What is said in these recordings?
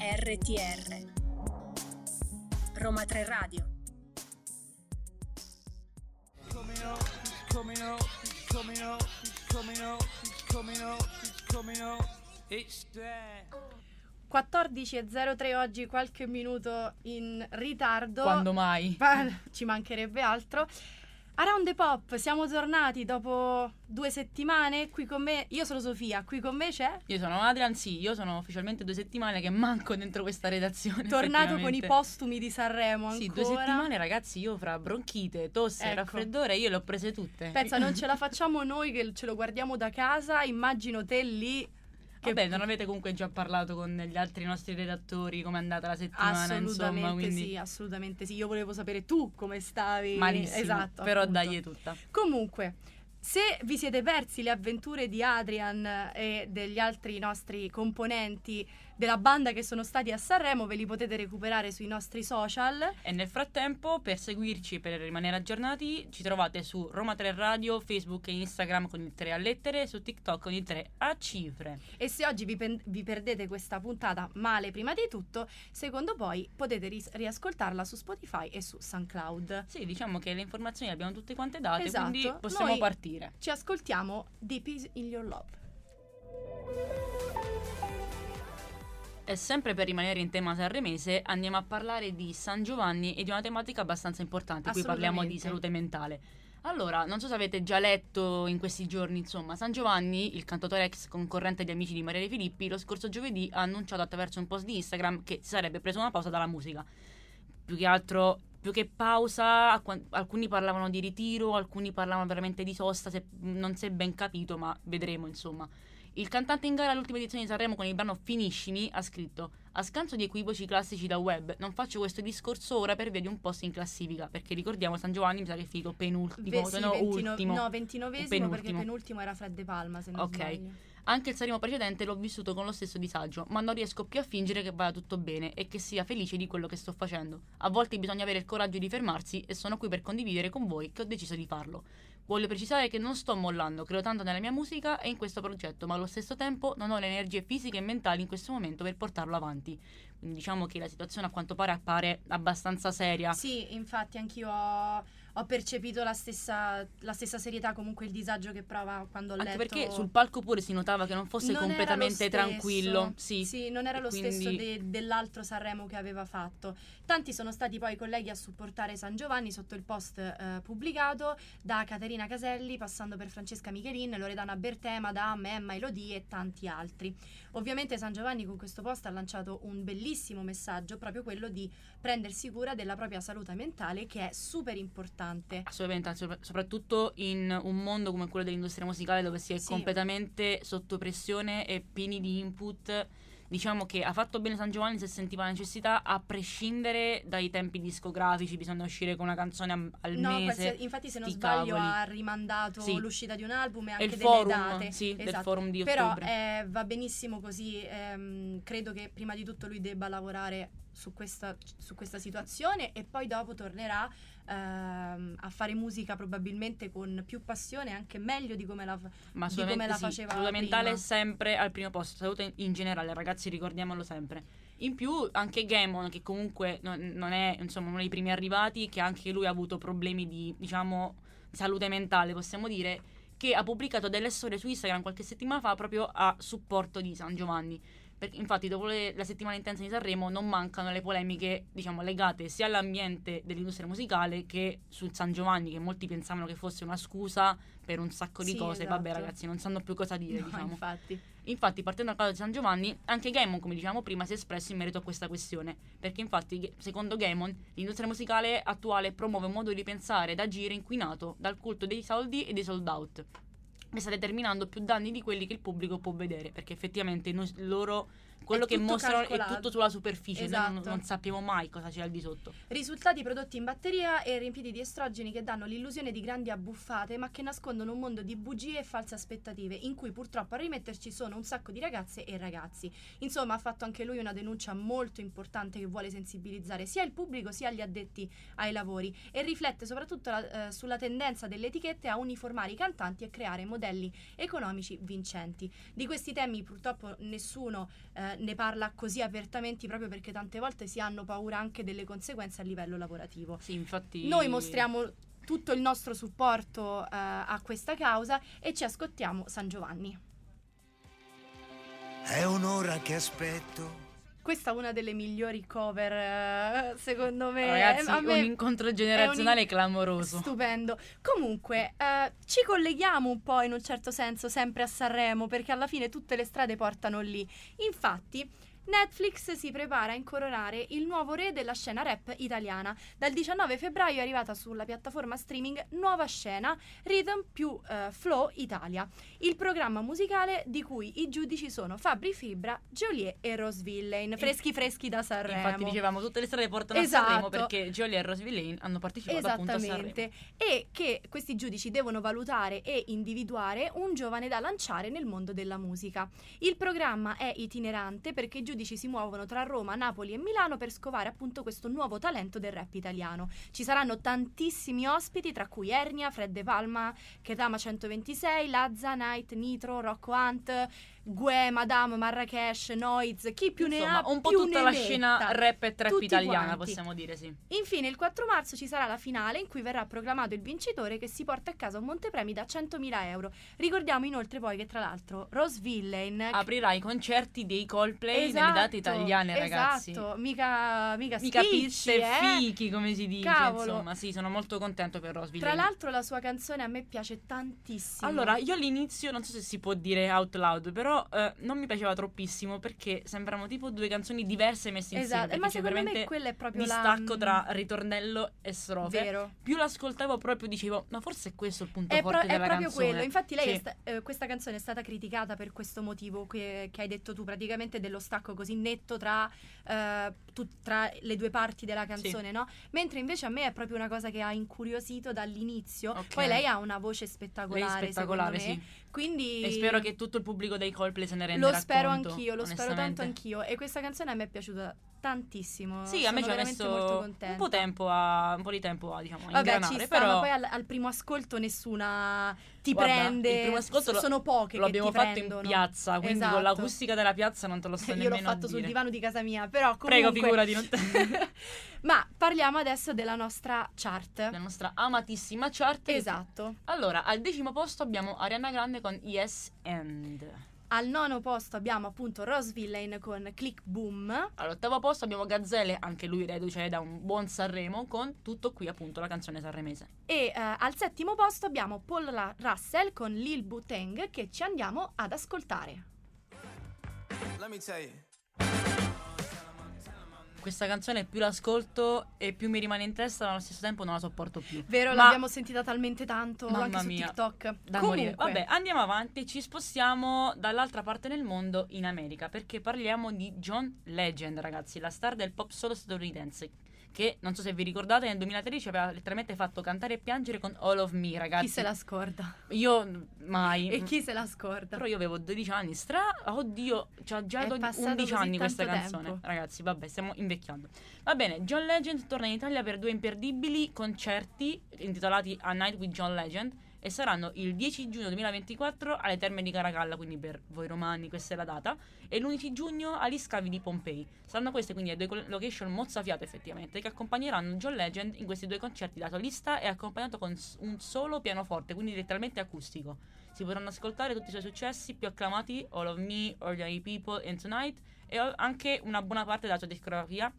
RTR Roma 3 Radio coming up, he's coming up, he's coming up, he's coming up, he's coming up, he's coming up. It's there. 14.03 oggi, qualche minuto in ritardo. Quando mai? Ma ci mancherebbe altro. Around the Pop, siamo tornati dopo due settimane. Qui con me, io sono Sofia, qui con me c'è. Io sono Adrian, sì, io sono ufficialmente due settimane che manco dentro questa redazione. Tornato con i postumi di Sanremo ancora. Sì, due settimane ragazzi, io fra bronchite, tosse, Ecco. raffreddore, io le ho prese tutte. Pensa, non ce la facciamo noi che ce lo guardiamo da casa. Immagino te lì. Che Vabbè, non avete comunque già parlato con gli altri nostri redattori come è andata la settimana, Assolutamente insomma, quindi sì, assolutamente sì. Io volevo sapere tu come stavi. malissimo. Esatto. Però appunto. dai è tutta. Comunque, se vi siete persi le avventure di Adrian e degli altri nostri componenti della banda che sono stati a Sanremo, ve li potete recuperare sui nostri social. E nel frattempo, per seguirci e per rimanere aggiornati, ci trovate su Roma 3 Radio, Facebook e Instagram con il 3 a lettere, su TikTok con il 3 a cifre. E se oggi vi, pen- vi perdete questa puntata male prima di tutto, secondo poi potete ris- riascoltarla su Spotify e su SoundCloud. Sì, diciamo che le informazioni le abbiamo tutte quante date, Esatto. quindi possiamo Noi- partire. Ci ascoltiamo Deep is in Your Love. E sempre per rimanere in tema sanremese, andiamo a parlare di San Giovanni e di una tematica abbastanza importante, qui parliamo di salute mentale. Allora, non so se avete già letto in questi giorni, insomma, San Giovanni, il cantautore ex concorrente di Amici di Maria De Filippi, lo scorso giovedì ha annunciato attraverso un post di Instagram che si sarebbe preso una pausa dalla musica. Più che altro, più che pausa, alc- alcuni parlavano di ritiro, alcuni parlavano veramente di sosta, se- non si è ben capito, ma vedremo, insomma. Il cantante in gara all'ultima edizione di Sanremo con il brano Finiscimi ha scritto A scanso di equivoci classici da web, non faccio questo discorso ora per via di un post in classifica, perché ricordiamo San Giovanni mi sa che è finito penultimo, Ve- sì, no, 29 ultimo. no, ventinovesimo O perché penultimo. penultimo era Fred De Palma, se non Ok. sbaglio. Anche il Sanremo precedente l'ho vissuto con lo stesso disagio, ma non riesco più a fingere che vada tutto bene e che sia felice di quello che sto facendo. A volte bisogna avere il coraggio di fermarsi e sono qui per condividere con voi che ho deciso di farlo. Voglio precisare che non sto mollando, credo tanto nella mia musica e in questo progetto, ma allo stesso tempo non ho le energie fisiche e mentali in questo momento per portarlo avanti. Quindi diciamo che la situazione a quanto pare appare abbastanza seria. Sì, infatti anch'io ho, ho percepito la stessa, la stessa serietà, comunque il disagio che prova quando ho Anche letto. perché sul palco pure si notava che non fosse Non completamente stesso. tranquillo. Sì, non era e lo stesso quindi- de- dell'altro Sanremo che aveva fatto. Tanti sono stati poi i colleghi a supportare San Giovanni sotto il post eh, pubblicato da Caterina Caselli, passando per Francesca Michelin, Loredana Bertema, da Emma Elodie e tanti altri. Ovviamente San Giovanni con questo post ha lanciato un bellissimo messaggio, proprio quello di prendersi cura della propria salute mentale che è super importante. Assolutamente, sopra- soprattutto in un mondo come quello dell'industria musicale dove si è Sì. completamente sotto pressione e pieni di input. Diciamo che ha fatto bene San Giovanni se sentiva la necessità, a prescindere dai tempi discografici, bisogna uscire con una canzone am- al No, mese. infatti se non sbaglio cavoli. ha rimandato Sì. l'uscita di un album e anche il delle forum, date. sì, del Esatto. forum di Però ottobre. eh, va benissimo così, ehm, credo che prima di tutto lui debba lavorare su questa, su questa situazione e poi dopo tornerà ehm, a fare musica probabilmente con più passione, anche meglio di come la, Ma di come la sì, faceva salute mentale prima. è sempre al primo posto, salute in- generale, ragazzi ricordiamolo sempre. In più anche Gamon, che comunque non, non è insomma, uno dei primi arrivati, che anche lui ha avuto problemi di, diciamo, salute mentale, possiamo dire, che ha pubblicato delle storie su Instagram qualche settimana fa proprio a supporto di San Giovanni. Perché infatti dopo le- la settimana intensa di Sanremo non mancano le polemiche, diciamo, legate sia all'ambiente dell'industria musicale che sul San Giovanni, che molti pensavano che fosse una scusa per un sacco di Sì, cose. Vabbè esatto. ragazzi, non sanno più cosa dire, No, diciamo. infatti. Infatti, partendo dal caso di San Giovanni, anche Gaemon, come dicevamo prima, si è espresso in merito a questa questione. Perché, infatti, secondo Gaemon, l'industria musicale attuale promuove un modo di pensare ed agire inquinato dal culto dei soldi e dei sold out. E sta determinando più danni di quelli che il pubblico può vedere. Perché effettivamente noi- loro quello che mostrano calcolato. è tutto sulla superficie, noi non, Esatto. non sappiamo mai cosa c'è al di sotto. Risultati prodotti in batteria e riempiti di estrogeni che danno l'illusione di grandi abbuffate, ma che nascondono un mondo di bugie e false aspettative, in cui purtroppo a rimetterci sono un sacco di ragazze e ragazzi. Insomma, ha fatto anche lui una denuncia molto importante che vuole sensibilizzare sia il pubblico sia gli addetti ai lavori e riflette soprattutto la- eh, sulla tendenza delle etichette a uniformare i cantanti e creare modelli economici vincenti. Di questi temi purtroppo nessuno eh, ne parla così apertamente proprio perché tante volte si hanno paura anche delle conseguenze a livello lavorativo. Sì, infatti. Noi mostriamo tutto il nostro supporto eh, a questa causa e ci ascoltiamo San Giovanni. È un'ora che aspetto. Questa è una delle migliori cover, eh, secondo me. Ragazzi, me un incontro generazionale un in- clamoroso. Stupendo. Comunque, eh, ci colleghiamo un po' in un certo senso sempre a Sanremo perché alla fine tutte le strade portano lì. Infatti, Netflix si prepara a incoronare il nuovo re della scena rap italiana. Dal 19 febbraio è arrivata sulla piattaforma streaming Nuova Scena Rhythm più eh, Flow Italia, il programma musicale di cui i giudici sono Fabri Fibra, Joliet e Rose Villain, freschi freschi da Sanremo. Infatti dicevamo tutte le strade portano Esatto. a Sanremo perché Jolie e Rose Villain hanno partecipato appunto a Sanremo. E che questi giudici devono valutare e individuare un giovane da lanciare nel mondo della musica. Il programma è itinerante perché i giudici si muovono tra Roma, Napoli e Milano per scovare appunto questo nuovo talento del rap italiano. Ci saranno tantissimi ospiti, tra cui Ernia, Fred De Palma, Ketama 126, Lazza, Night, Nitro, Rocco Hunt, Gue, Madame, Marrakesh, Noiz, chi più ne Insomma, ha un po' tutta ne la metta. scena rap e trap Tutti italiana, quanti. possiamo dire, sì. Infine, il 4 marzo ci sarà la finale in cui verrà proclamato il vincitore che si porta a casa un montepremi da 100.000 euro. Ricordiamo inoltre poi che, tra l'altro, Rose Villain. Aprirà i concerti dei Coldplay nelle date italiane, ragazzi. Esatto, mica, mica, Mica spicci, eh. fichi, come si dice. Cavolo. Insomma, sì, sono molto contento per Rose Tra Villain. l'altro, la sua canzone a me piace tantissimo. Allora, io all'inizio, non so se si può dire out loud, però eh, non mi piaceva troppissimo perché sembrano tipo due canzoni diverse messe insieme. esatto, ma secondo me quella è proprio la distacco tra ritornello e strofe. Vero. Più l'ascoltavo proprio dicevo, ma forse è questo il punto È, pro- forte è della proprio canzone. quello. Infatti, lei è Sì. sta- eh, questa canzone è stata criticata per questo motivo che, che hai detto tu, praticamente dello stacco così netto tra, eh, tu- tra le due parti della canzone, no? Mentre invece a me è proprio una cosa che ha incuriosito dall'inizio. Ok. Poi lei ha una voce Lei è spettacolare, spettacolare, secondo me. sì. Quindi E spero che tutto il pubblico dei Coldplay se ne renda lo spero conto, anch'io, lo spero tanto anch'io. E questa canzone a me è piaciuta tantissimo. Sì, a me Sono ci ha messo molto un po' tempo a un po' di tempo a diciamo Vabbè, ingranare, sta, però ma poi al, al primo ascolto nessuna ti Guarda, prende. il primo ascolto S- lo- sono poche lo abbiamo fatto prendono. in piazza, quindi Esatto. con l'acustica della piazza non te lo sto Io l'ho nemmeno fatto sul divano di casa mia, però comunque... Prego, figurati, non te... Ma parliamo adesso della nostra chart. la nostra amatissima chart. Esatto. Allora, al decimo posto abbiamo Ariana Grande con Yes and. Al nono posto abbiamo appunto Rose Villain con Click Boom. All'ottavo posto abbiamo Gazzelle, anche lui reduce da un buon Sanremo, con tutto qui appunto la canzone sanremese. E eh, al settimo posto abbiamo Paul La- Russell con Lil Buteng che ci andiamo ad ascoltare. Let me tell you. Questa canzone più l'ascolto e più mi rimane in testa, ma allo stesso tempo non la sopporto più. Vero, Ma- l'abbiamo sentita talmente tanto Mamma anche su mia, TikTok. Da morire. Vabbè, andiamo avanti, ci spostiamo dall'altra parte del mondo in America perché parliamo di John Legend, ragazzi, la star del pop solo statunitense. Che non so se vi ricordate, nel 2013 aveva letteralmente fatto cantare e piangere con All of Me, ragazzi. Chi se la scorda? Io mai. E chi se la scorda? Però io avevo 12 anni, stra... Oddio, c'ha già È do- passato 11 così anni questa canzone. tempo. Ragazzi, vabbè, stiamo invecchiando. Va bene, John Legend torna in Italia per due imperdibili concerti intitolati A Night with John Legend e saranno il 10 giugno 2024 alle Terme di Caracalla, quindi per voi romani questa è la data, e l'11 giugno agli scavi di Pompei. Saranno queste quindi le due location mozzafiate effettivamente che accompagneranno John Legend in questi due concerti da solista e accompagnato con un solo pianoforte, quindi letteralmente acustico. Si potranno ascoltare tutti i suoi successi più acclamati, All of Me, Ordinary People and Tonight, e anche una buona parte della sua discografia,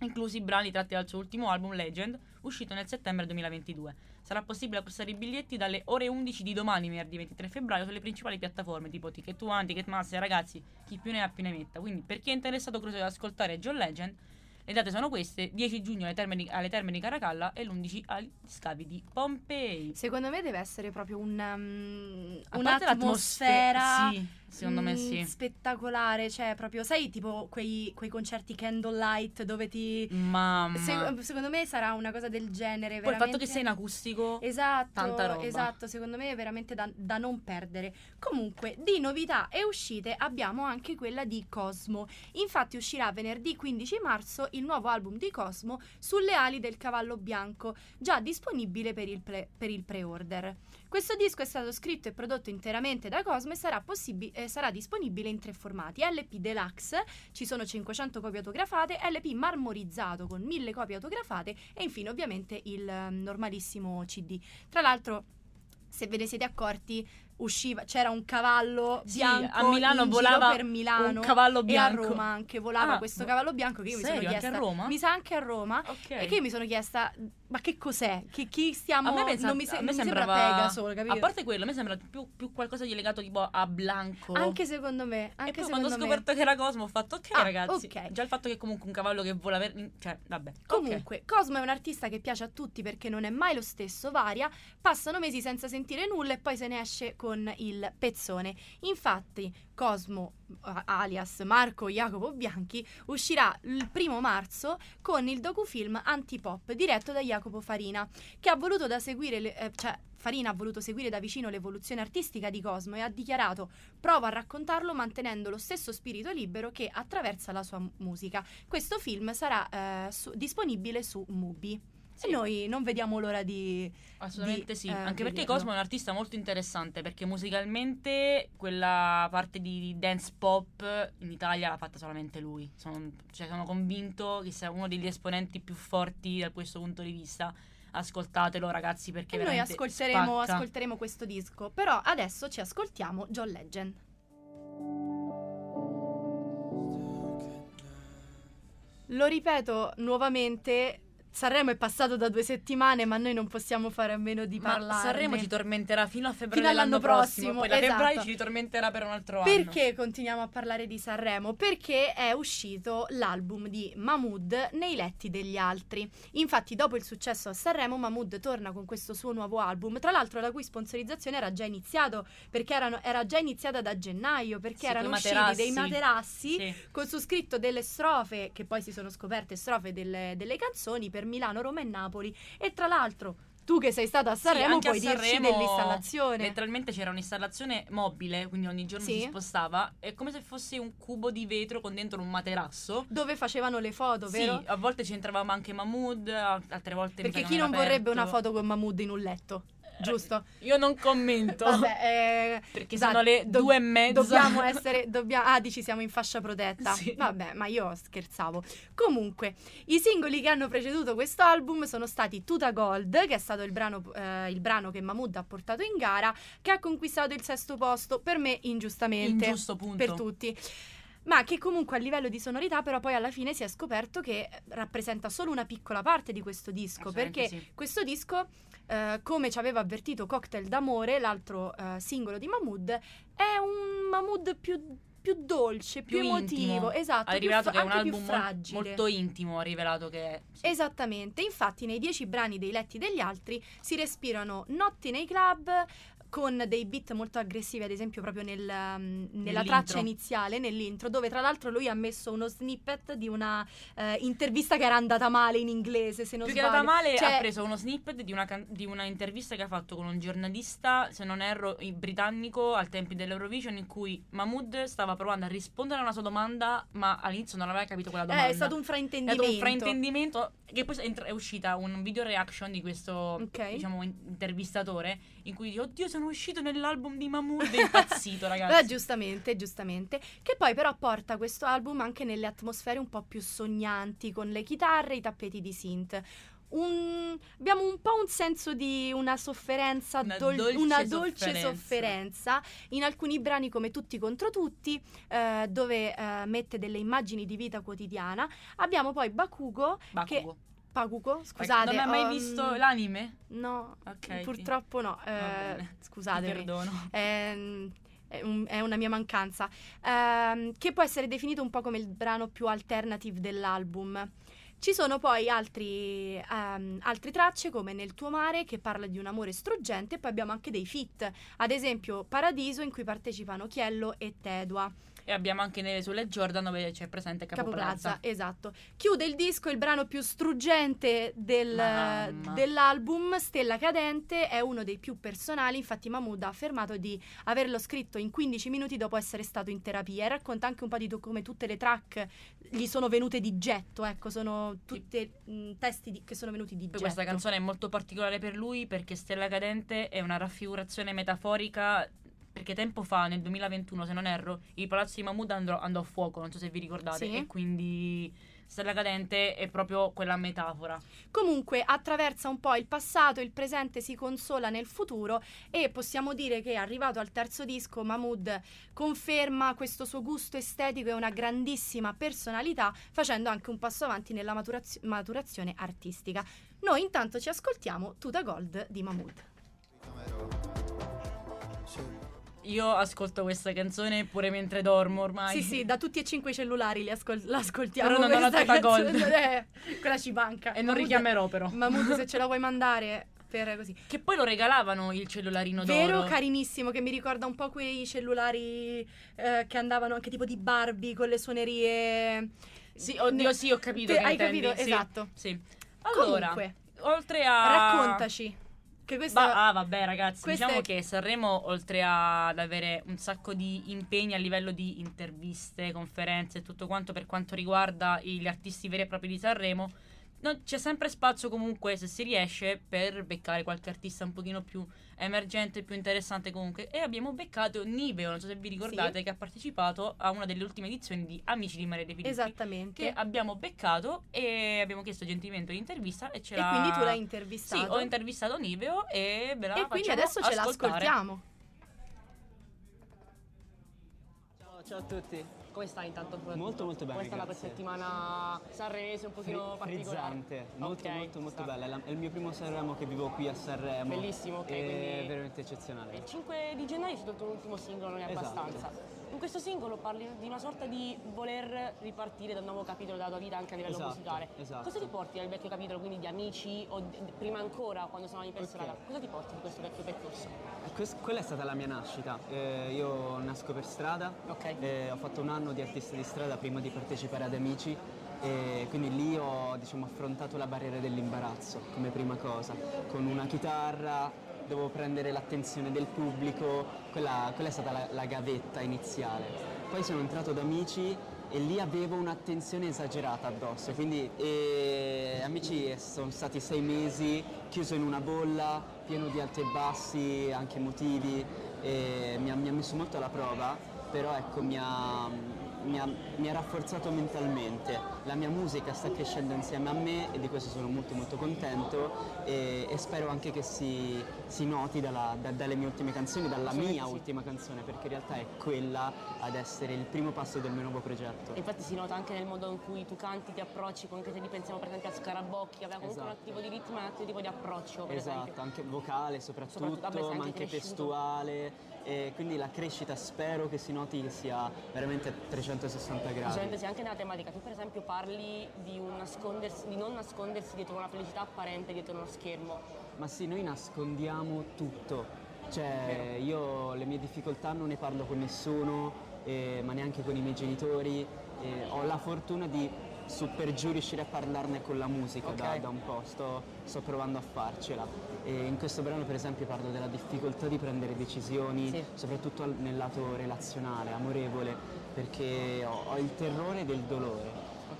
inclusi i brani tratti dal suo ultimo album Legend, uscito nel settembre 2022. Sarà possibile acquistare i biglietti dalle ore 11 di domani, venerdì 23 febbraio, sulle principali piattaforme tipo Ticket One, Ticketmaster, ragazzi, chi più ne ha più ne metta. Quindi per chi è interessato curioso di ascoltare John Legend, le date sono queste, 10 giugno alle Terme di, alle Terme di Caracalla e l'11 agli scavi di Pompei. Secondo me deve essere proprio un, um, un'atmosfera Sì, secondo me mm, sì. spettacolare, cioè proprio, sai, tipo quei, quei concerti candlelight dove ti... Mamma. Se- secondo me sarà una cosa del genere. Poi il fatto veramente- che sia in acustico... Esatto, Tanta roba. esatto, secondo me è veramente da, da non perdere. Comunque, di novità e uscite abbiamo anche quella di Cosmo. Infatti uscirà venerdì 15 marzo il nuovo album di Cosmo Sulle ali del cavallo bianco, già disponibile per il, pre- per il pre-order. Questo disco è stato scritto e prodotto interamente da Cosmo e sarà, possibi- eh, sarà disponibile in tre formati. LP Deluxe, ci sono 500 copie autografate, LP marmorizzato con 1000 copie autografate e infine ovviamente il eh, normalissimo CD. Tra l'altro, se ve ne siete accorti, usciva, c'era un cavallo Sì, bianco a Milano volava per Milano un cavallo e a bianco. Roma anche volava Ah, questo cavallo bianco che io mi sono Serio? Anche chiesta a Roma? mi sa anche a Roma Ok. e che io mi sono chiesta ma che cos'è? Che chi stiamo a me, pensa- non mi, se- a me sembrava sembra Pegaso, capito? A parte quello, a me sembra più, più qualcosa di legato tipo a Blanco. Anche secondo me, e anche poi secondo quando ho me. scoperto che era Cosmo ho fatto ok Ah, ragazzi. ok. Già il fatto che comunque un cavallo che vola per... Cioè, vabbè. Comunque, Cosmo è un artista che piace a tutti perché non è mai lo stesso, varia, passano mesi senza sentire nulla e poi se ne esce con il pezzone. Infatti, Cosmo, alias Marco Jacopo Bianchi, uscirà il primo marzo con il docufilm Antipop diretto da Jacopo Farina, che ha voluto da seguire, le- eh, cioè Farina ha voluto seguire da vicino l'evoluzione artistica di Cosmo e ha dichiarato prova a raccontarlo mantenendo lo stesso spirito libero che attraversa la sua mu- musica. Questo film sarà eh, su- disponibile su Mubi. Sì. E noi non vediamo l'ora di... Assolutamente di, sì, eh, anche perché. Cosmo è un artista molto interessante perché musicalmente quella parte di dance pop in Italia l'ha fatta solamente lui. Sono, cioè, sono convinto che sia uno degli esponenti più forti da questo punto di vista. Ascoltatelo ragazzi perché E noi ascolteremo, ascolteremo questo disco. Però adesso ci ascoltiamo John Legend. Lo ripeto nuovamente, Sanremo è passato da due settimane, ma noi non possiamo fare a meno di Ma parlarne. Sanremo ci tormenterà fino a febbraio Fino all'anno dell'anno prossimo, prossimo, poi da esatto. febbraio ci ritormenterà per un altro anno. Perché continuiamo a parlare di Sanremo? Perché è uscito l'album di Mahmood nei letti degli altri. Infatti, dopo il successo a Sanremo, Mahmood torna con questo suo nuovo album. Tra l'altro, la cui sponsorizzazione era già iniziato perché erano- era già iniziata da gennaio. Perché Sì, erano usciti dei materassi Sì. con su scritto delle strofe che poi si sono scoperte strofe delle, delle canzoni per Milano, Roma e Napoli. E tra l'altro, tu che sei stata a Sì, Sanremo, a puoi dirci Sanremo dell'installazione. Letteralmente c'era un'installazione mobile, quindi ogni giorno Sì. si spostava. È come se fosse un cubo di vetro con dentro un materasso. Dove facevano le foto, vero? Sì, a volte ci entravamo anche Mahmood, a- altre volte Perché chi non era vorrebbe una aperto. foto con Mahmood in un letto? Giusto? Io non commento. Vabbè, eh, Perché esatto, sono le do- due e mezza. Dobbiamo essere. Dobbia- ah, dici siamo in fascia protetta. Sì. Vabbè, ma io scherzavo. Comunque, i singoli che hanno preceduto questo album sono stati Tuta Gold, che è stato il brano, eh, il brano che Mahmood ha portato in gara, che ha conquistato il sesto posto, per me ingiustamente. Ingiusto punto. per tutti. Ma che comunque a livello di sonorità, però poi alla fine si è scoperto che rappresenta solo una piccola parte di questo disco. Perché sì. questo disco, eh, come ci aveva avvertito Cocktail d'amore, l'altro eh, singolo di Mahmood, è un Mahmood più, più dolce, più, Più emotivo. intimo. Esatto, Ha più rivelato fra- che è un più album mol- fragile. molto intimo, ha rivelato che è. sì. Esattamente, infatti nei dieci brani dei letti degli altri si respirano notti nei club con dei beat molto aggressivi, ad esempio proprio nel, um, nella Nell'intro. traccia iniziale, nell'intro, dove tra l'altro lui ha messo uno snippet di una eh, intervista che era andata male in inglese, se non Più che sbaglio. andata male, Cioè, ha preso uno snippet di una, can- di una intervista che ha fatto con un giornalista, se non erro, britannico al tempi dell'Eurovision, in cui Mahmood stava provando a rispondere a una sua domanda, ma all'inizio non aveva capito quella domanda. eh, è stato un È fraintendimento. stato un fraintendimento che poi è entra- è uscita un video reaction di questo Ok. diciamo in- intervistatore in cui dice oddio sono uscito nell'album di Mahmood è impazzito ragazzi giustamente, giustamente. Che poi però porta questo album anche nelle atmosfere un po' più sognanti, con le chitarre e i tappeti di synth. Un- abbiamo un po' un senso di una sofferenza, Una dol- dolce una dolce sofferenza. sofferenza in alcuni brani come Tutti contro tutti, eh, dove eh, mette delle immagini di vita quotidiana. Abbiamo poi Bakugo, che Bakugo. Bakugo, scusate. non hai mai ho- visto l'anime? No, Ok, purtroppo no. Eh, scusatemi. perdono Ehm, È, un- è una mia mancanza. Ehm, che può essere definito un po' come il brano più alternative dell'album. Ci sono poi altri, ehm, altre tracce come Nel tuo mare che parla di un amore struggente e poi abbiamo anche dei feat, ad esempio Paradiso in cui partecipano Chiello e Tedua. E abbiamo anche nelle sulle Jordan dove c'è presente Capo, Capo Plaza. Plaza, esatto. Chiude il disco il brano più struggente del- dell'album, Stella Cadente, è uno dei più personali, infatti Mahmood ha affermato di averlo scritto in 15 minuti dopo essere stato in terapia e racconta anche un po' di tu- come tutte le track gli sono venute di getto, ecco, sono tutti testi di- che sono venuti di Poi getto. questa canzone è molto particolare per lui perché Stella Cadente è una raffigurazione metaforica perché tempo fa, nel 2021, se non erro, il palazzo di Mahmood andò, andò a fuoco, non so se vi ricordate, Sì. e quindi Stella Cadente è proprio quella metafora. Comunque attraversa un po' il passato, il presente si consola nel futuro e possiamo dire che arrivato al terzo disco Mahmood conferma questo suo gusto estetico e una grandissima personalità facendo anche un passo avanti nella maturazio- maturazione artistica. Noi intanto ci ascoltiamo Tuta Gold di Mahmood. Io ascolto questa canzone pure mentre dormo ormai. Sì, sì, da tutti e cinque i cellulari li ascol- l'ascoltiamo. Però non ho la Tuta Gold. Eh, quella ci manca. E non Mahmood- richiamerò però. Mahmood, se ce la vuoi mandare per così. Che poi lo regalavano il cellularino Vero, d'oro. carinissimo, che mi ricorda un po' quei cellulari eh, che andavano anche tipo di Barbie con le suonerie. Sì, oddio, sì, ho capito Te- che hai intendi, capito? sì. Esatto. Sì. Allora, Comunque, oltre a raccontaci. Che questa Ba- ah, vabbè, ragazzi, diciamo è- che Sanremo, oltre ad avere un sacco di impegni a livello di interviste, conferenze e tutto quanto per quanto riguarda gli artisti veri e propri di Sanremo, non- c'è sempre spazio comunque, se si riesce, per beccare qualche artista un pochino più emergente, più interessante comunque. E abbiamo beccato Niveo, non so se vi ricordate, Sì. che ha partecipato a una delle ultime edizioni di Amici di Maria De Filippi. Esattamente. Che abbiamo beccato e abbiamo chiesto gentilmente l'intervista e ce E l'ha... quindi tu l'hai Sì, intervistato. ho intervistato Niveo e ve la e quindi adesso ce ascoltare. l'ascoltiamo. Ciao, ciao a tutti. Come stai intanto? Molto, molto bene, è stata grazie. questa settimana sanremese un pochino Fri- particolare? frizzante, molto Ok, molto molto bella. È, la- è il mio primo Sanremo che vivo qui a Sanremo. Bellissimo, ok, È veramente eccezionale. Il 5 di gennaio c'è stato l'ultimo singolo, non è Esatto. abbastanza. In questo singolo parli di una sorta di voler ripartire da un nuovo capitolo della tua vita anche a livello Esatto, musicale. esatto. Cosa ti porti dal vecchio capitolo, quindi di amici o di- prima ancora quando suonavi per Ok. strada? Cosa ti porti di questo vecchio percorso? Eh, quest- quella è stata la mia nascita. Eh, io nasco per strada, Ok. eh, ho fatto un anno di artista di strada prima di partecipare ad Amici e quindi lì ho diciamo, affrontato la barriera dell'imbarazzo come prima cosa. Con una chitarra dovevo prendere l'attenzione del pubblico, quella, quella è stata la, la gavetta iniziale. Poi sono entrato ad Amici e lì avevo un'attenzione esagerata addosso, quindi eh, Amici sono stati sei mesi chiuso in una bolla, pieno di alti e bassi, anche emotivi, e mi ha, mi ha messo molto alla prova, però ecco mi ha, mi ha- mi ha rafforzato mentalmente. La mia musica sta crescendo insieme a me e di questo sono molto molto contento e, e spero anche che si, si noti dalla- da- dalle mie ultime canzoni, dalla mia sì. ultima canzone, perché in realtà è quella ad essere il primo passo del mio nuovo progetto. E infatti si nota anche nel modo in cui tu canti, ti approcci, anche se ripensiamo per esempio a Scarabocchi, aveva comunque un Esatto. altro tipo di ritmo e un altro tipo di approccio, per Esatto, esempio. anche vocale soprattutto, Soprattutto, vabbè, sei ma anche anche cresciuto. testuale. E quindi la crescita spero che si noti che sia veramente a 360 gradi. Sì, anche nella tematica. Tu per esempio parli di, di non nascondersi dietro una felicità apparente, dietro uno schermo. Ma sì, noi nascondiamo tutto. Cioè, io le mie difficoltà non ne parlo con nessuno, eh, ma neanche con i miei genitori. Eh, ho la fortuna di su per giù riuscire a parlarne con la musica Ok. da, da un po', sto, sto provando a farcela. E in questo brano per esempio parlo della difficoltà di prendere decisioni, Sì. soprattutto al- nel lato relazionale, amorevole, perché ho, ho il terrore del dolore.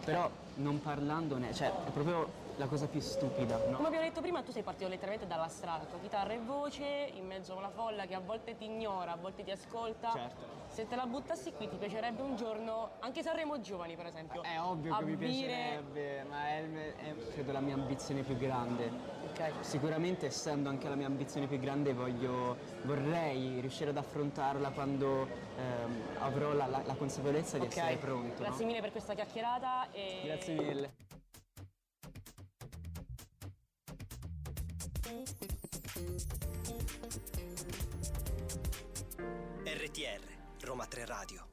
Però non parlandone, cioè è proprio la cosa più stupida, no? Come abbiamo detto prima, tu sei partito letteralmente dalla strada, tua chitarra e voce, in mezzo a una folla che a volte ti ignora, a volte ti ascolta. Certo. Se te la buttassi qui ti piacerebbe un giorno, anche Sanremo Giovani per esempio. È ovvio che mi piacerebbe, ma è, è credo la mia ambizione più grande. Ok. Sicuramente essendo anche la mia ambizione più grande voglio, vorrei riuscire ad affrontarla quando ehm, avrò la, la- la consapevolezza di Ok. essere pronto. no? Grazie mille per questa chiacchierata e Grazie mille. RTR, Roma 3 Radio.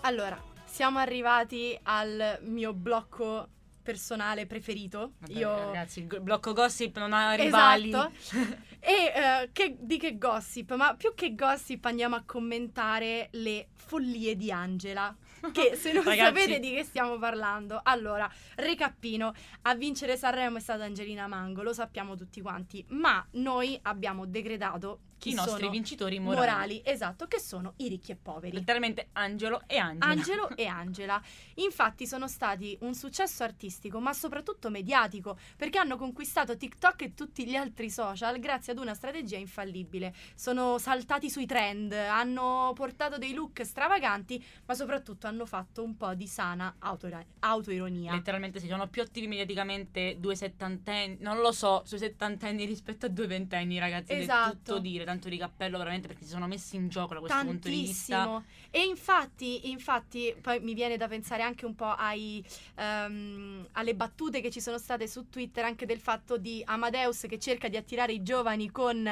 Allora, siamo arrivati al mio blocco personale preferito. Vabbè, Io Ragazzi, il blocco gossip non ha rivali. Esatto. E eh, che- di che gossip? Ma più che gossip andiamo a commentare le follie di Angela. Che se non Ragazzi. sapete di che stiamo parlando, allora, recappino, a vincere Sanremo è stata Angelina Mango, lo sappiamo tutti quanti, ma noi abbiamo decretato chi I nostri sono vincitori morali. esatto, che sono i ricchi e poveri. Letteralmente Angelo e Angela. Angelo e Angela. Infatti sono stati un successo artistico, ma soprattutto mediatico, perché hanno conquistato TikTok e tutti gli altri social grazie ad una strategia infallibile. Sono saltati sui trend, hanno portato dei look stravaganti, ma soprattutto hanno fatto un po' di sana auto- autoironia. Letteralmente si sono più attivi mediaticamente due settantenni, non lo so, sui settantenni rispetto a due ventenni, ragazzi. Ed È Esatto. tutto dire, tanto di cappello veramente perché si sono messi in gioco da questo punto di vista. Tantissimo. E infatti, infatti, poi mi viene da pensare anche un po' ai, ehm, alle battute che ci sono state su Twitter, anche del fatto di Amadeus che cerca di attirare i giovani con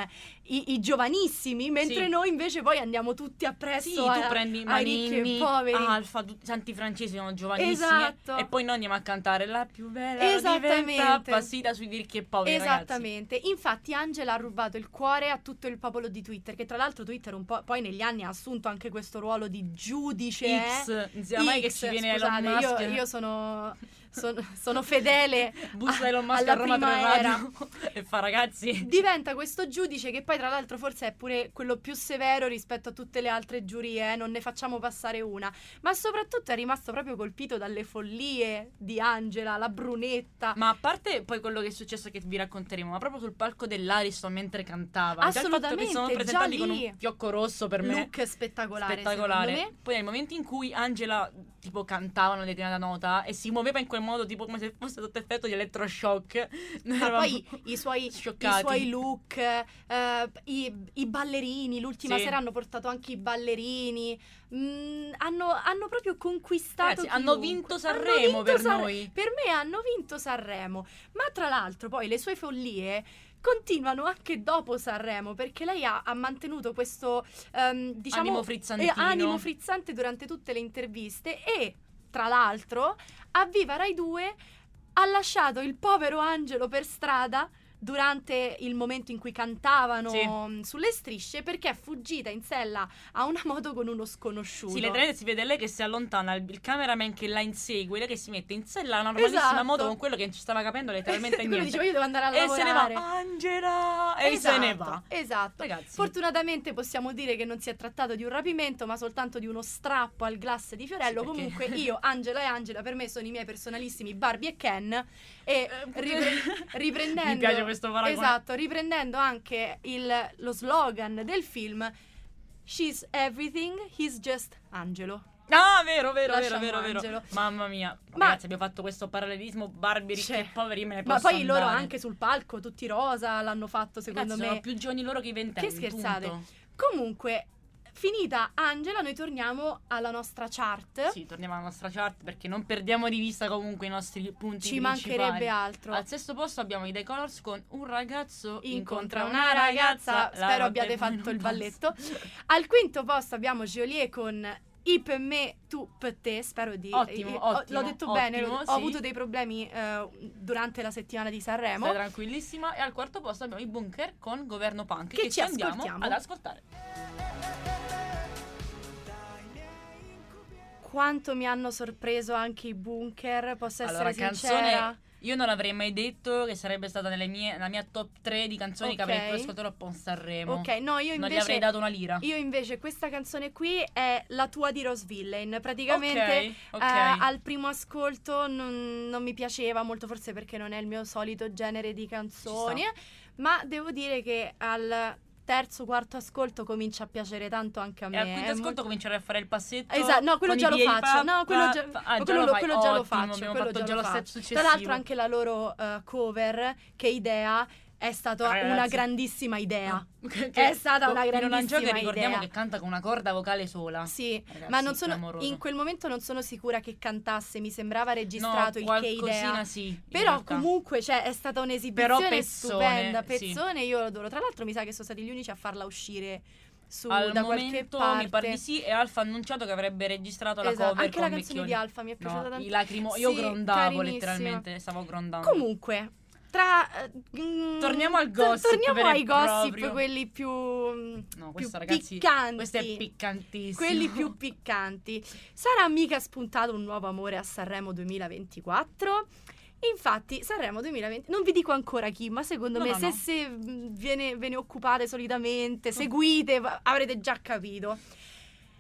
i, i giovanissimi, mentre Sì. noi invece poi andiamo tutti Sì, appresso tu a- prendi ai ricchi e poveri. Alfa, tutti- Santi Francesi sono giovanissimi Esatto. e poi noi andiamo a cantare la più bella Esattamente. diventa passita sui ricchi e poveri ragazzi. Esattamente, infatti Angela ha rubato il cuore a tutto il popolo di Twitter, che tra l'altro Twitter un po' poi negli anni ha assunto anche questo ruolo di giudice. eh? X, si sa mai che X, ci viene scusate, Elon Musk. io, io sono, sono, sono fedele bussa a- Elon Musk alla a Roma 3 prima era. Radio e fa ragazzi Diventa questo giudice che poi tra l'altro forse è pure quello più severo rispetto a tutte le altre giurie, eh, non ne facciamo passare una, ma soprattutto è rimasto proprio colpito dalle follie di Angela, la brunetta. Ma a parte poi quello che è successo che vi racconteremo, ma proprio sul palco dell'Ariston mentre cantava, già il fatto che sono Assolutamente, presentati già con lì. un fiocco rosso per me Look spettacolare, spettacolare. Poi nel momento in cui Angela tipo cantava una determinata nota e si muoveva in quel modo tipo come se fosse sotto effetto di elettroshock, noi Ma poi i suoi, i suoi look, eh, i, i ballerini, l'ultima Sì. sera hanno portato anche i ballerini, mm, hanno, hanno proprio conquistato Ragazzi, hanno vinto Hanno Sanremo vinto per Sanre- noi. Per me hanno vinto Sanremo, ma tra l'altro poi le sue follie continuano anche dopo Sanremo perché lei ha, ha mantenuto questo ehm, diciamo Animo eh, animo frizzante durante tutte le interviste e tra l'altro a Viva Rai 2 ha lasciato il povero Angelo per strada durante il momento in cui cantavano Sì. mh, sulle strisce perché è fuggita in sella a una moto con uno sconosciuto. Sì, letteralmente si vede lei che si allontana, il, cameraman che la insegue, lei che si mette in sella a una normalissima Esatto. moto con quello che non ci stava capendo letteralmente Quello niente. diceva io devo andare a e se ne lavorare. va Angela e se ne va. Esatto. Ragazzi, Fortunatamente possiamo dire che non si è trattato di un rapimento, ma soltanto di uno strappo al glass di Fiorello. Sì, Comunque io, Angela e Angela, per me sono i miei personalissimi Barbie e Ken. E Eh, ripre- riprendendo... Mi piace questo paragone. Esatto, riprendendo anche il- lo slogan del film She's everything, he's just Angelo. Ah, vero, vero, vero, Lasciamo vero, vero. Angelo. Mamma mia. Ma- Ragazzi, abbiamo fatto questo parallelismo Barbie ricchi Cioè, e poveri, me ne Ma poi loro andare. anche sul palco, tutti rosa, l'hanno fatto secondo Ragazzi, me. sono più giovani loro che i ventenni. Che scherzate? punto. Comunque, finita Angela, noi torniamo alla nostra chart. Sì, torniamo alla nostra chart perché non perdiamo di vista comunque i nostri punti Ci principali. mancherebbe altro. Al sesto posto abbiamo i The Colors con un ragazzo Incontra una ragazza, la spero abbiate fatto il balletto. Al quinto posto abbiamo Geolier con I per me, tu te. Spero di. Ottimo, eh, ho- ottimo, L'ho detto bene, ottimo, ho sì. avuto dei problemi eh, durante la settimana di Sanremo. Stai tranquillissima. E al quarto posto abbiamo i Bunker con Governo Punk Che che, ci andiamo ad ascoltare. Quanto mi hanno sorpreso anche i bunker, posso essere Allora, sincera. canzone io non avrei mai detto che sarebbe stata nelle mie, nella mia top 3 di canzoni che Ok. avrei ascoltato a Pon Sanremo. Ok, no, io non gli invece. avrei dato una lira. Io invece questa canzone qui è la tua di Rose Villain. Praticamente ok, ok. eh, al primo ascolto non, non mi piaceva molto, forse perché non è il mio solito genere di canzoni. Ma devo dire che al terzo, quarto ascolto comincia a piacere tanto anche a me. E al quinto ascolto molto- comincerei a fare il passetto. Esatto, no, quello con già lo faccio. No, quello già. Ah, già quello lo quello già lo faccio. Quello già lo faccio. Tra l'altro anche la loro eh, cover, che idea, è stata Ragazzi. una grandissima idea. Che- È stata una grandissima Langio che ricordiamo idea. che canta con una corda vocale sola. Sì, Ragazzi, ma non sono, clamoroso. in quel momento non sono sicura che cantasse, mi sembrava registrato no, il che idea. sì. Però comunque cioè, è stata un'esibizione pezzone, stupenda, sì. pezzone, io lo adoro. Tra l'altro mi sa che sono stati gli unici a farla uscire su, Al da qualche momento mi pare di sì e Alfa ha annunciato che avrebbe registrato la Esatto, cover anche la canzone Vecchioni. di Alfa mi è piaciuta No, tanto. i lacrimo- io Sì, grondavo carinissima. letteralmente, stavo grondando. Comunque, tra eh, mm, Torniamo al gossip Torniamo ai gossip, proprio. quelli più mm, No, più questo ragazzi, piccanti. questo è piccantissimo. quelli più piccanti. Sarà mica spuntato un nuovo amore a Sanremo 2024? Infatti, Sanremo 2020, non vi dico ancora chi, ma secondo No, me no, se, no. se mh, viene- ve ne occupate solitamente, seguite, avrete già capito.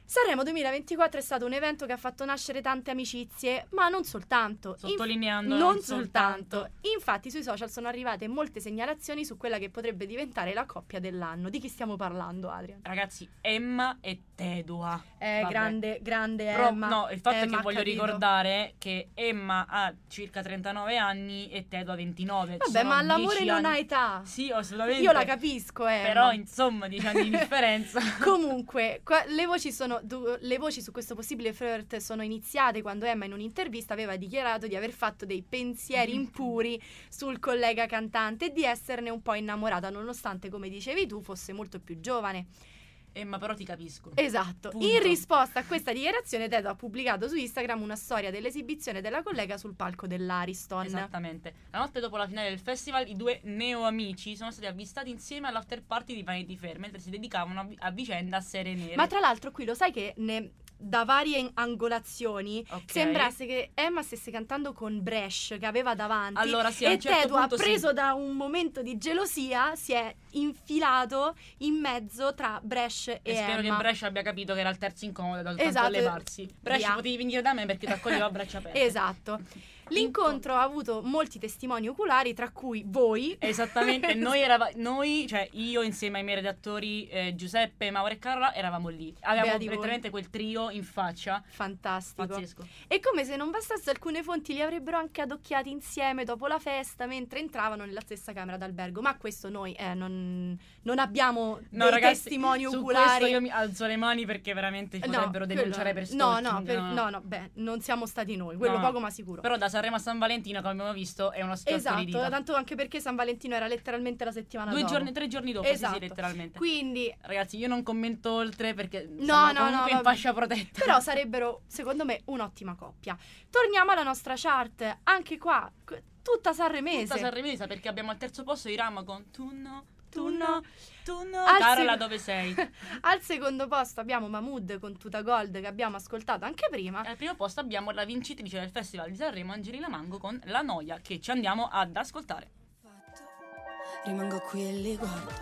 Sanremo 2024 è stato un evento che ha fatto nascere tante amicizie, ma non soltanto. Inf- Sottolineando non non soltanto. soltanto. Infatti sui social sono arrivate molte segnalazioni su quella che potrebbe diventare la coppia dell'anno. Di chi stiamo parlando, Adrian? Ragazzi, Emma e Tedua. Eh, Vabbè. grande, grande Però, Emma. no, il fatto è Emma che ha voglio capito. ricordare che Emma ha circa 39 anni e Tedua 29. Ci Vabbè, sono ma l'amore 10 non ha età. Sì, assolutamente. Io la capisco, Emma. Però, insomma, 10 anni di differenza. Comunque, qua- le, voci sono, du- le voci su questo possibile flirt sono iniziate quando Emma in un'intervista aveva dichiarato di aver fatto dei pensieri Mm. impuri sul collega cantante e di esserne un po' innamorata, nonostante, come dicevi tu, fosse molto più giovane. Emma, però ti capisco. Esatto. Punto. In risposta a questa dichiarazione, Teto ha pubblicato su Instagram una storia dell'esibizione della collega sul palco dell'Ariston. Esattamente. La notte dopo la finale del festival, i due neo-amici sono stati avvistati insieme all'after party di Vanity Fair mentre si dedicavano a, vi- a vicenda a serie nere. Ma tra l'altro qui lo sai che ne- da varie angolazioni Ok. sembrasse che Emma stesse cantando con Bresh che aveva davanti Allora, sì, e un certo ha punto sì. preso da un momento di gelosia, si è infilato in mezzo tra Bresh e, E spero Emma. che Brescia abbia capito che era il terzo incomodo da tanto Esatto. allevarsi. Brescia Via. potevi venire da me perché ti accoglievo a braccia aperte. Esatto. L'incontro ha avuto molti testimoni oculari, tra cui voi. Esattamente, noi eravamo, noi, cioè io insieme ai miei redattori eh, Giuseppe, Mauro e Carola, eravamo lì. Avevamo direttamente quel trio in faccia. Fantastico. Pazzesco. E come se non bastasse, alcune fonti li avrebbero anche adocchiati insieme dopo la festa mentre entravano nella stessa camera d'albergo. Ma questo noi eh, non, non abbiamo No, ragazzi, testimoni oculari. io mi alzo le mani perché veramente ci No, potrebbero quello- denunciare per No, stalking. no, per- no, no, beh, non siamo stati noi, quello No. poco ma sicuro. Però da Sanremo a San Valentino, come abbiamo visto, è uno schiocco di esatto, dita. tanto anche perché San Valentino era letteralmente la settimana Due dopo. giorni, tre giorni dopo, sì, Esatto. sì, letteralmente. Quindi, Ragazzi, io non commento oltre perché No, siamo no, comunque no, in fascia protetta. però sarebbero, secondo me, un'ottima coppia. Torniamo alla nostra chart, anche qua, tutta sanremese. Tutta sanremese perché abbiamo al terzo posto Irama con Tu no, Tu no. tu no. Al Carola, sec- dove sei? Al secondo posto abbiamo Mahmood con Tuta Gold che abbiamo ascoltato anche prima. Al primo posto abbiamo la vincitrice del Festival di Sanremo, Angelina Mango, con La Noia, che ci andiamo ad ascoltare. Rimango qui e li guardo.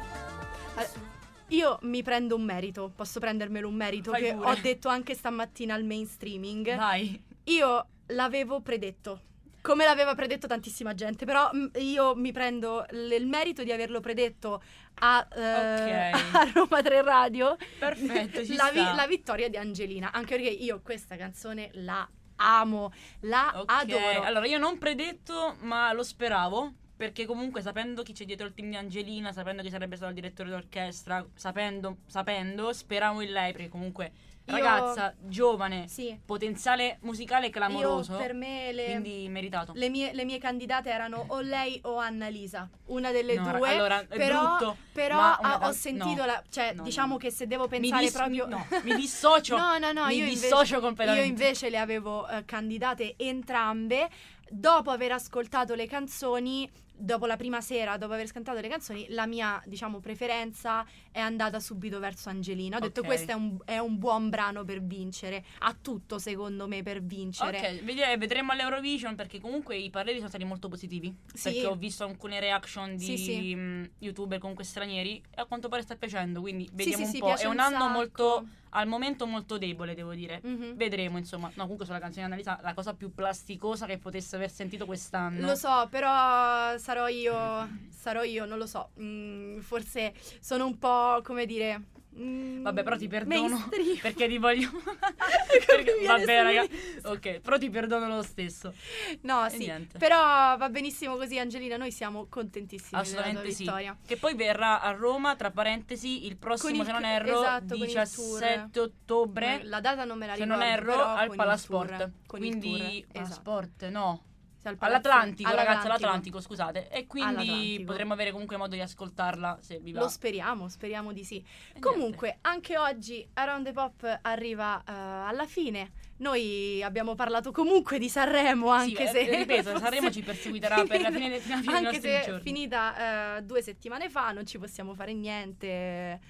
Io mi prendo un merito, posso prendermelo un merito Fai che pure. ho detto anche stamattina al mainstreaming. Vai. Io l'avevo predetto. Come l'aveva predetto tantissima gente, però mm, io mi prendo l- il merito di averlo predetto a, eh, Ok. a Roma 3 Radio. Perfetto, ci la, sta. la vittoria di Angelina. Anche perché io questa canzone la amo, la Ok, adoro. allora io non predetto, ma lo speravo. Perché comunque sapendo chi c'è dietro il team di Angelina, sapendo chi sarebbe stato il direttore d'orchestra, sapendo, sapendo, speravo in lei, perché comunque ragazza, giovane, Sì. potenziale musicale clamoroso. Io per me le, Quindi meritato. le mie, le mie candidate erano o lei o Annalisa, una delle No, due. allora, però brutto, però una- ho sentito no, la. Cioè, no, diciamo che se devo Mi pensare dis- proprio. mi- no, mi dissocio. No, no, no, mi io invece, dissocio io completamente. invece le avevo eh, candidate entrambe. Dopo aver ascoltato le canzoni, dopo la prima sera, dopo aver cantato le canzoni, la mia, diciamo, preferenza è andata subito verso Angelina. Ho detto questo è un, è un buon brano per vincere. Ha tutto, secondo me, per vincere. Ok, vedi- vedremo all'Eurovision perché comunque i pareri sono stati molto positivi. Sì. Perché ho visto alcune reaction di Sì, sì. mh, youtuber comunque stranieri e a quanto pare sta piacendo. Quindi vediamo un po'. È un un anno sacco. molto, al momento molto debole, devo dire. Mhm. Vedremo, insomma. No, comunque sulla canzone di Annalisa, la cosa più plasticosa che potesse aver sentito quest'anno. Lo so, però sarò io, sarò io, non lo so. Mm, forse sono un po', come dire... mm, Vabbè, però ti perdono mainstream. perché ti voglio. Perché- Vabbè, raga. Ok, però ti perdono lo stesso. No, E sì, niente. però va benissimo così, Angelina. Noi siamo contentissimi Assolutamente sì. vittoria. Che poi verrà a Roma, tra parentesi, il prossimo, il- se non erro, esatto, con il 17 ottobre. La data non me la Se ricordo. non erro, al Palasport. Quindi, tour, esatto. Palasport, no. Sì, al palazzo- All'Atlantico, ragazzi, all'Atlantico. all'Atlantico, scusate. E quindi All'Atlantico. potremmo avere comunque modo di ascoltarla se vi va. Lo speriamo, speriamo di sì. E Comunque, anche oggi Around the Pop arriva eh, alla fine. Noi abbiamo parlato comunque di Sanremo, anche eh, se. ripeto, fosse Sanremo ci perseguiterà per la fine fino alla fine Anche se è giorni. finita eh, due settimane fa, non ci possiamo fare niente.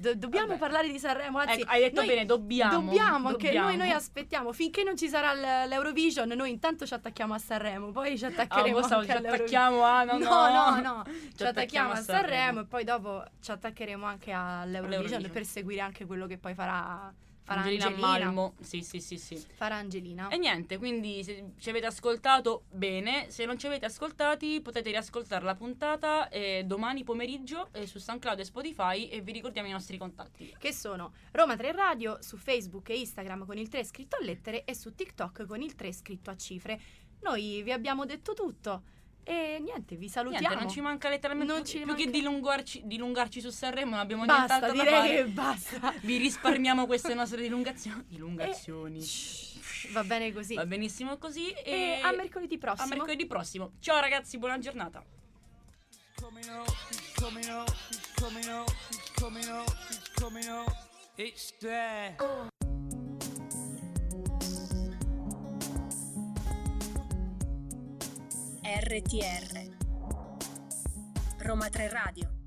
Do- dobbiamo Vabbè. parlare di Sanremo, anzi, Ecco, hai detto bene, dobbiamo. Dobbiamo, anche dobbiamo. noi, noi aspettiamo finché non ci sarà l- l'Eurovision. Noi intanto ci attacchiamo a Sanremo, poi ci Ah, attaccheremo stavo- anche ci attacchiamo a... No, No, no, no, no, ci attacchiamo a Sanremo e poi dopo ci attaccheremo anche all'Eurovision All'Eurovision. per seguire anche quello che poi farà, farà Angelina. Malmo. Sì, sì, sì, sì. Farà Angelina. E niente, quindi se ci avete ascoltato bene, se non ci avete ascoltati potete riascoltare la puntata eh, domani pomeriggio eh, su SoundCloud e Spotify e vi ricordiamo i nostri contatti. Che sono Roma 3 Radio su Facebook e Instagram con il 3 scritto a lettere e su TikTok con il 3 scritto a cifre. Noi vi abbiamo detto tutto e niente, vi salutiamo. Niente, non ci manca letteralmente Non più, ci più manca- che dilungarci, dilungarci su Sanremo, non abbiamo Basta, nient'altro da direi fare. che basta. Vi risparmiamo queste nostre dilungazioni. Dilungazioni. Eh, Va bene così. Va benissimo così. E, E a mercoledì prossimo. a mercoledì prossimo. Ciao ragazzi, buona giornata. coming RTR Roma 3 Radio